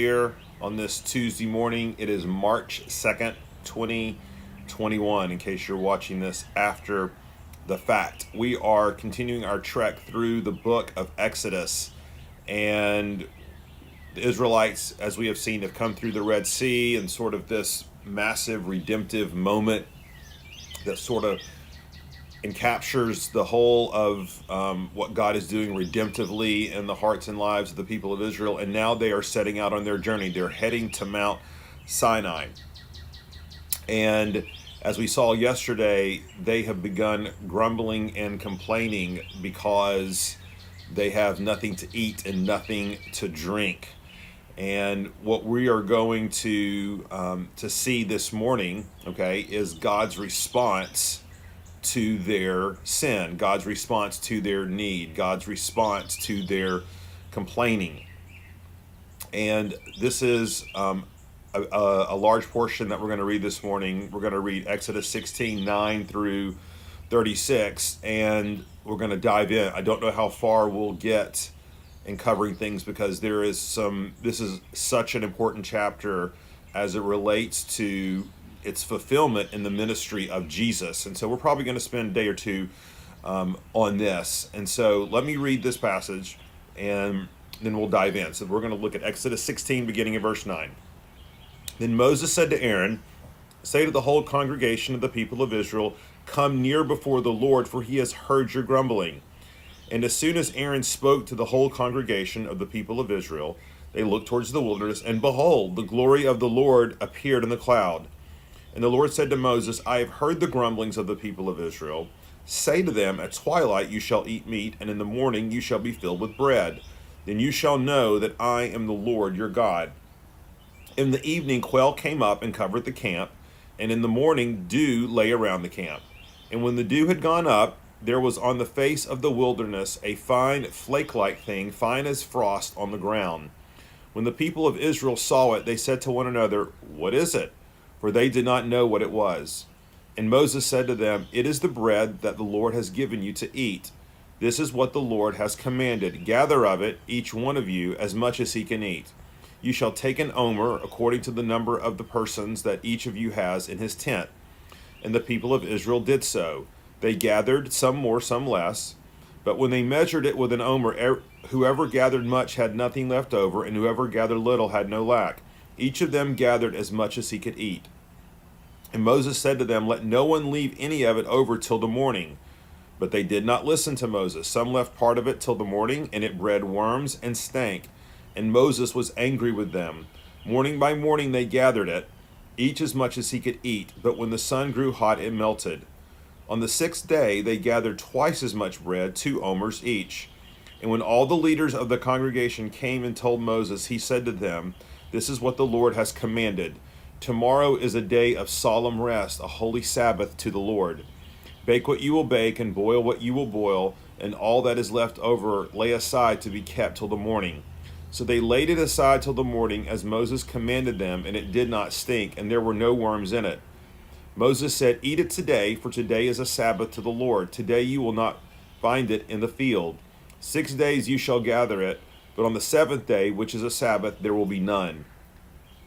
here on this Tuesday morning. It is March 2nd, 2021, in case you're watching this after the fact. We are continuing our trek through the book of Exodus, and the Israelites, as we have seen, have come through the Red Sea and sort of this massive redemptive moment that sort of encaptures the whole of um, what God is doing redemptively in the hearts and lives of the people of Israel. And now they are setting out on their journey. They're heading to Mount Sinai. And as we saw yesterday, they have begun grumbling and complaining because they have nothing to eat and nothing to drink. And what we are going to um, to see this morning, okay, is God's response to their sin, God's response to their need, God's response to their complaining. And this is um, a, a, large portion that we're going to read this morning. We're going to read Exodus 16 9 through 36, and we're going to dive in. I don't know how far we'll get in covering things because there is some, this is such an important chapter as it relates to its fulfillment in the ministry of Jesus. And so we're probably going to spend a day or two um, on this. And so let me read this passage and then we'll dive in. So we're going to look at Exodus 16, beginning in verse 9. Then Moses said to Aaron, Say to the whole congregation of the people of Israel, Come near before the Lord, for he has heard your grumbling. And as soon as Aaron spoke to the whole congregation of the people of Israel, they looked towards the wilderness, and behold, the glory of the Lord appeared in the cloud. And the Lord said to Moses, I have heard the grumblings of the people of Israel. Say to them, At twilight you shall eat meat, and in the morning you shall be filled with bread. Then you shall know that I am the Lord your God. In the evening, quail came up and covered the camp, and in the morning, dew lay around the camp. And when the dew had gone up, there was on the face of the wilderness a fine flake like thing, fine as frost on the ground. When the people of Israel saw it, they said to one another, What is it? For they did not know what it was. And Moses said to them, It is the bread that the Lord has given you to eat. This is what the Lord has commanded. Gather of it, each one of you, as much as he can eat. You shall take an omer according to the number of the persons that each of you has in his tent. And the people of Israel did so. They gathered, some more, some less. But when they measured it with an omer, whoever gathered much had nothing left over, and whoever gathered little had no lack. Each of them gathered as much as he could eat. And Moses said to them, Let no one leave any of it over till the morning. But they did not listen to Moses. Some left part of it till the morning, and it bred worms and stank. And Moses was angry with them. Morning by morning they gathered it, each as much as he could eat. But when the sun grew hot, it melted. On the sixth day they gathered twice as much bread, two omers each. And when all the leaders of the congregation came and told Moses, he said to them, This is what the Lord has commanded Tomorrow is a day of solemn rest, a holy Sabbath to the Lord. Bake what you will bake, and boil what you will boil, and all that is left over lay aside to be kept till the morning. So they laid it aside till the morning, as Moses commanded them, and it did not stink, and there were no worms in it. Moses said, Eat it today, for today is a Sabbath to the Lord. Today you will not find it in the field. Six days you shall gather it, but on the seventh day, which is a Sabbath, there will be none.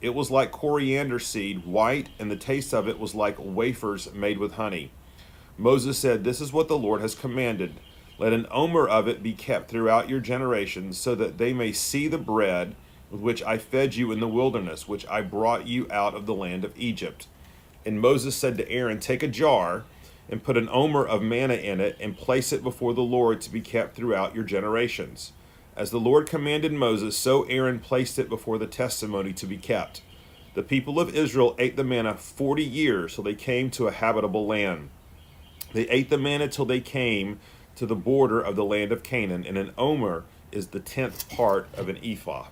it was like coriander seed, white, and the taste of it was like wafers made with honey. Moses said, This is what the Lord has commanded. Let an omer of it be kept throughout your generations, so that they may see the bread with which I fed you in the wilderness, which I brought you out of the land of Egypt. And Moses said to Aaron, Take a jar and put an omer of manna in it, and place it before the Lord to be kept throughout your generations. As the Lord commanded Moses, so Aaron placed it before the testimony to be kept. The people of Israel ate the manna forty years till they came to a habitable land. They ate the manna till they came to the border of the land of Canaan, and an omer is the tenth part of an ephah.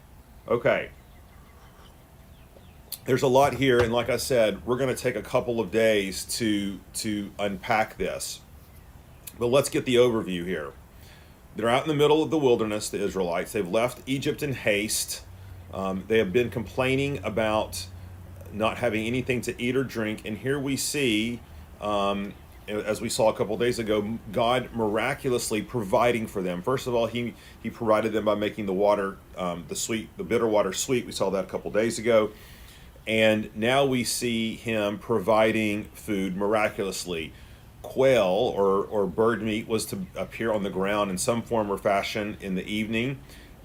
Okay. there's a lot here, and like I said, we're going to take a couple of days to to unpack this. But let's get the overview here. They're out in the middle of the wilderness, the Israelites. They've left Egypt in haste. Um, they have been complaining about not having anything to eat or drink, and here we see, um, as we saw a couple days ago, God miraculously providing for them. First of all, He He provided them by making the water, um, the sweet, the bitter water sweet. We saw that a couple days ago and now we see him providing food miraculously. Quail or, or bird meat was to appear on the ground in some form or fashion in the evening,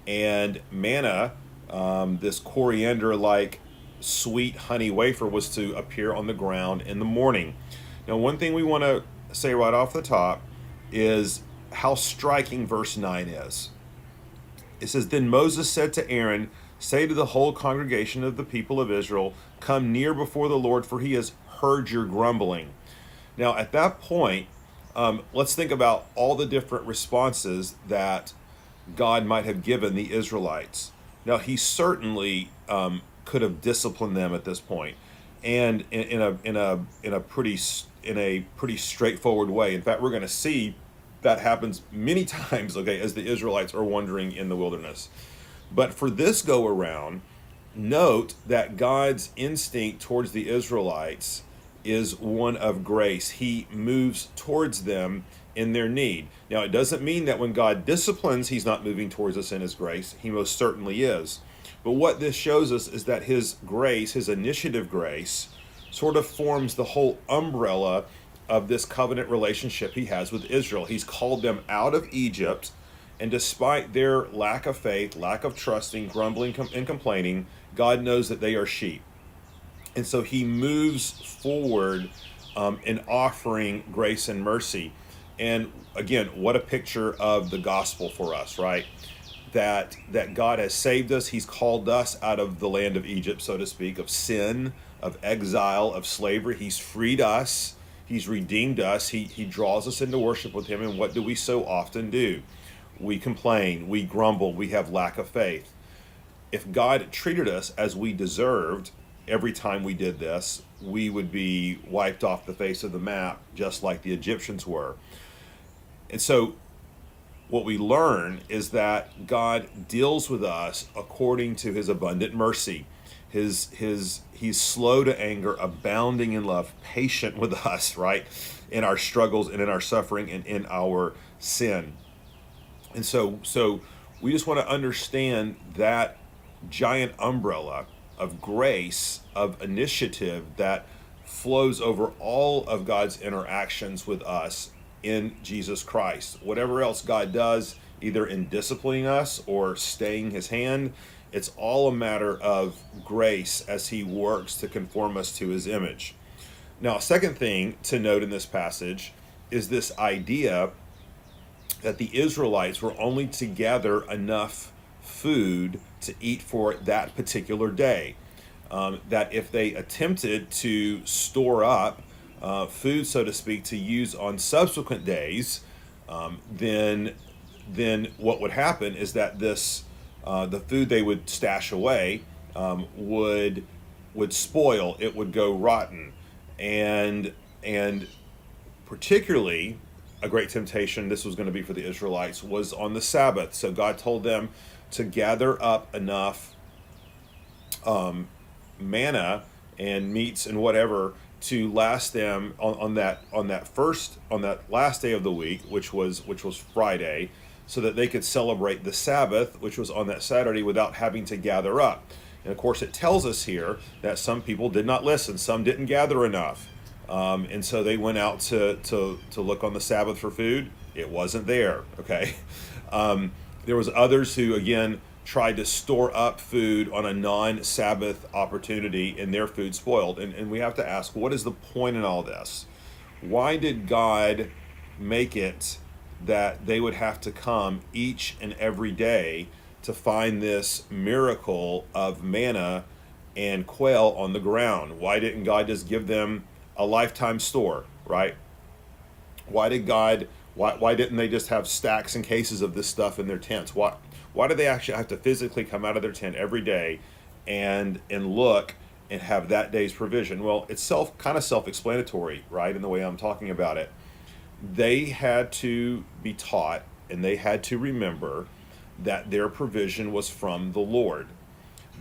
and manna, um, this coriander like sweet honey wafer, was to appear on the ground in the morning. Now, one thing we want to say right off the top is how striking verse 9 is. It says, Then Moses said to Aaron, Say to the whole congregation of the people of Israel, Come near before the Lord, for he has heard your grumbling. Now, at that point, um, let's think about all the different responses that God might have given the Israelites. Now, he certainly um, could have disciplined them at this point, and in, in a in a in a pretty in a pretty straightforward way. In fact, we're going to see that happens many times. Okay, as the Israelites are wandering in the wilderness. But for this go around, note that God's instinct towards the Israelites is one of grace. He moves towards them in their need. Now, it doesn't mean that when God disciplines, He's not moving towards us in His grace. He most certainly is. But what this shows us is that His grace, His initiative grace, sort of forms the whole umbrella of this covenant relationship He has with Israel. He's called them out of Egypt and despite their lack of faith, lack of trusting, grumbling, and complaining, God knows that they are sheep. And so he moves forward um, in offering grace and mercy. And again, what a picture of the gospel for us, right? That that God has saved us. He's called us out of the land of Egypt, so to speak, of sin, of exile, of slavery. He's freed us. He's redeemed us. He, he draws us into worship with him. And what do we so often do? we complain, we grumble, we have lack of faith. If God treated us as we deserved every time we did this, we would be wiped off the face of the map just like the Egyptians were. And so, what we learn is that God deals with us according to his abundant mercy. His, his, he's slow to anger, abounding in love, patient with us, right? In our struggles and in our suffering and in our sin. And so, so we just want to understand that giant umbrella of grace, of initiative that flows over all of God's interactions with us in Jesus Christ. Whatever else God does, either in disciplining us or staying his hand, it's all a matter of grace as he works to conform us to his image. Now, a second thing to note in this passage is this idea that the Israelites were only to gather enough food to eat for that particular day. Um, that if they attempted to store up uh, food, so to speak, to use on subsequent days, um, then then what would happen is that this uh, the food they would stash away um, would would spoil. It would go rotten, and and particularly a great temptation, this was going to be for the Israelites, was on the Sabbath. So God told them to gather up enough um, manna and meats and whatever to last them on, on that on that first on that last day of the week, which was which was Friday, so that they could celebrate the Sabbath, which was on that Saturday, without having to gather up. And of course, it tells us here that some people did not listen, some didn't gather enough. Um, and so they went out to, to, to look on the Sabbath for food. It wasn't there. Okay. Um, there was others who, again, tried to store up food on a non-Sabbath opportunity and their food spoiled. And, and we have to ask, what is the point in all this? Why did God make it that they would have to come each and every day to find this miracle of manna and quail on the ground? Why didn't God just give them a lifetime store, right? Why did God why, why didn't they just have stacks and cases of this stuff in their tents? Why why do they actually have to physically come out of their tent every day and and look and have that day's provision. Well, it's self kind of self-explanatory, right? In the way I'm talking about it. They had to be taught and they had to remember that their provision was from the Lord.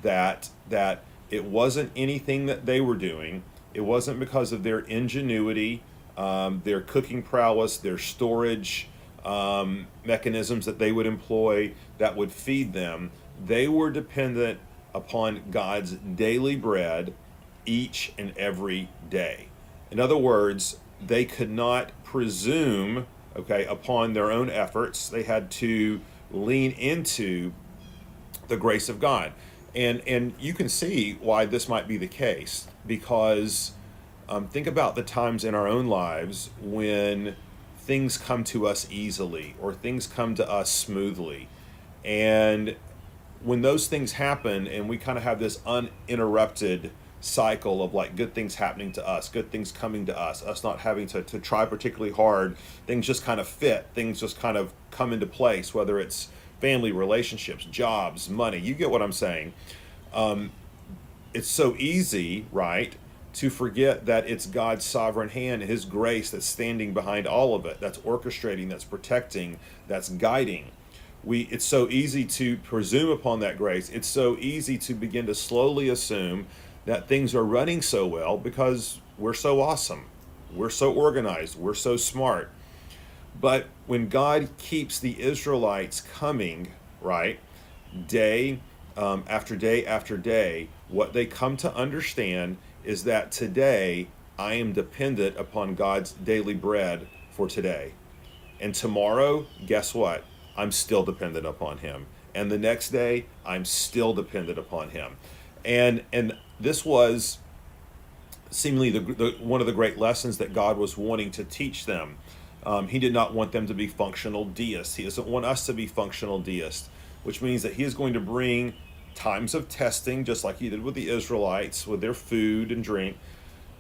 That that it wasn't anything that they were doing. It wasn't because of their ingenuity, um, their cooking prowess, their storage um, mechanisms that they would employ that would feed them. They were dependent upon God's daily bread each and every day. In other words, they could not presume, okay, upon their own efforts. They had to lean into the grace of God. And and you can see why this might be the case because um, think about the times in our own lives when things come to us easily or things come to us smoothly. And when those things happen and we kind of have this uninterrupted cycle of like good things happening to us, good things coming to us, us not having to, to try particularly hard, things just kind of fit, things just kind of come into place, whether it's family, relationships, jobs, money, you get what I'm saying. Um, it's so easy, right, to forget that it's God's sovereign hand His grace that's standing behind all of it, that's orchestrating, that's protecting, that's guiding. We, it's so easy to presume upon that grace. It's so easy to begin to slowly assume that things are running so well because we're so awesome, we're so organized, we're so smart. But when God keeps the Israelites coming, right, day um, after day after day, what they come to understand is that today I am dependent upon God's daily bread for today. And tomorrow, guess what? I'm still dependent upon Him. And the next day, I'm still dependent upon Him. And and this was seemingly the, the one of the great lessons that God was wanting to teach them. Um, he did not want them to be functional deists. He doesn't want us to be functional deists, which means that He is going to bring times of testing, just like he did with the Israelites with their food and drink,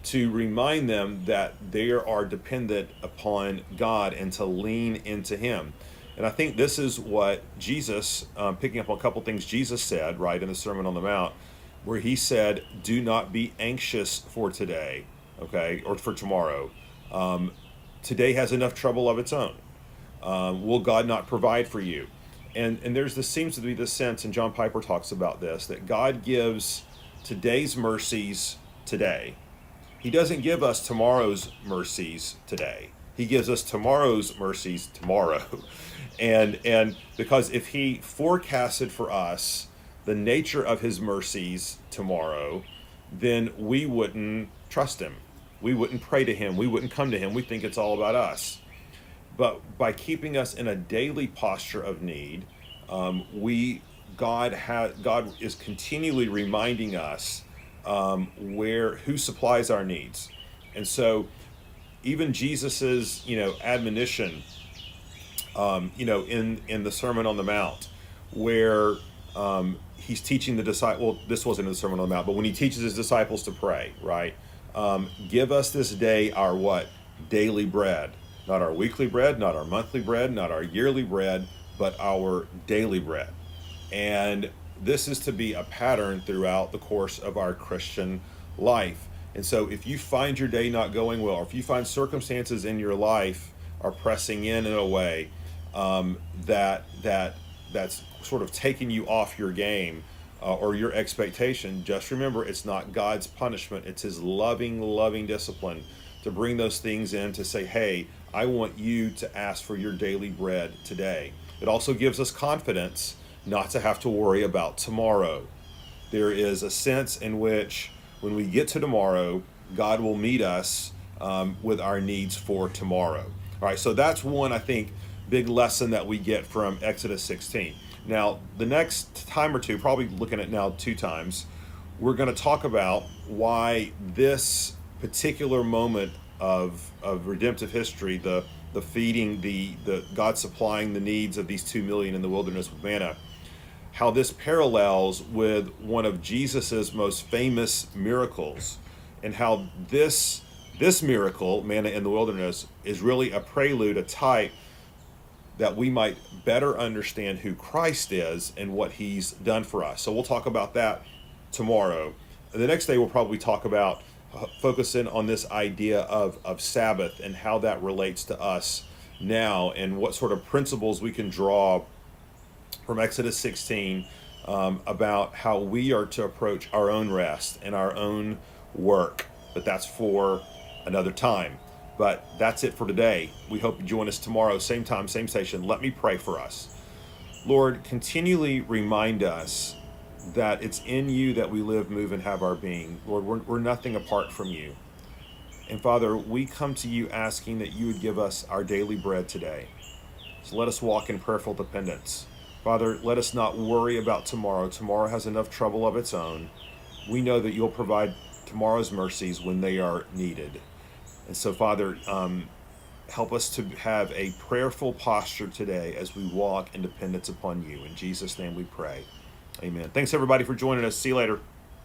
to remind them that they are dependent upon God and to lean into Him. And I think this is what Jesus, um, picking up on a couple things Jesus said, right, in the Sermon on the Mount, where he said, Do not be anxious for today, okay, or for tomorrow. Um, today has enough trouble of its own. Um, will God not provide for you? And and there's this seems to be this sense, and John Piper talks about this that God gives today's mercies today. He doesn't give us tomorrow's mercies today. He gives us tomorrow's mercies tomorrow. And and because if he forecasted for us the nature of his mercies tomorrow, then we wouldn't trust him. We wouldn't pray to him. We wouldn't come to him. We think it's all about us. But by keeping us in a daily posture of need, um, we God has God is continually reminding us um, where who supplies our needs, and so even Jesus's you know admonition, um, you know in in the Sermon on the Mount, where um, he's teaching the disciple. Well, this wasn't in the Sermon on the Mount, but when he teaches his disciples to pray, right? Um, give us this day our what daily bread not our weekly bread, not our monthly bread, not our yearly bread, but our daily bread. And this is to be a pattern throughout the course of our Christian life. And so if you find your day not going well, or if you find circumstances in your life are pressing in in a way um, that that that's sort of taking you off your game uh, or your expectation, just remember it's not God's punishment; it's His loving, loving discipline to bring those things in to say, "Hey, I want you to ask for your daily bread today. It also gives us confidence not to have to worry about tomorrow. There is a sense in which when we get to tomorrow, God will meet us um, with our needs for tomorrow. All right, so that's one, I think, big lesson that we get from Exodus 16. Now, the next time or two, probably looking at now two times, we're going to talk about why this particular moment of of redemptive history, the the feeding, the the God supplying the needs of these two million in the wilderness with manna, how this parallels with one of Jesus's most famous miracles, and how this this miracle, manna in the wilderness, is really a prelude, a type that we might better understand who Christ is and what He's done for us. So we'll talk about that tomorrow. the next day we'll probably talk about uh, focusing on this idea of, of Sabbath and how that relates to us now and what sort of principles we can draw from Exodus 16 um, about how we are to approach our own rest and our own work. But that's for another time. But that's it for today. We hope you join us tomorrow, same time, same station. Let me pray for us. Lord, continually remind us that it's in you that we live, move, and have our being. Lord, we're, we're nothing apart from you. And Father, we come to you asking that you would give us our daily bread today. So let us walk in prayerful dependence. Father, let us not worry about tomorrow. Tomorrow has enough trouble of its own. We know that you'll provide tomorrow's mercies when they are needed. And so, Father, um, help us to have a prayerful posture today as we walk in dependence upon you. In Jesus' name we pray. Amen. Thanks, everybody, for joining us. See you later.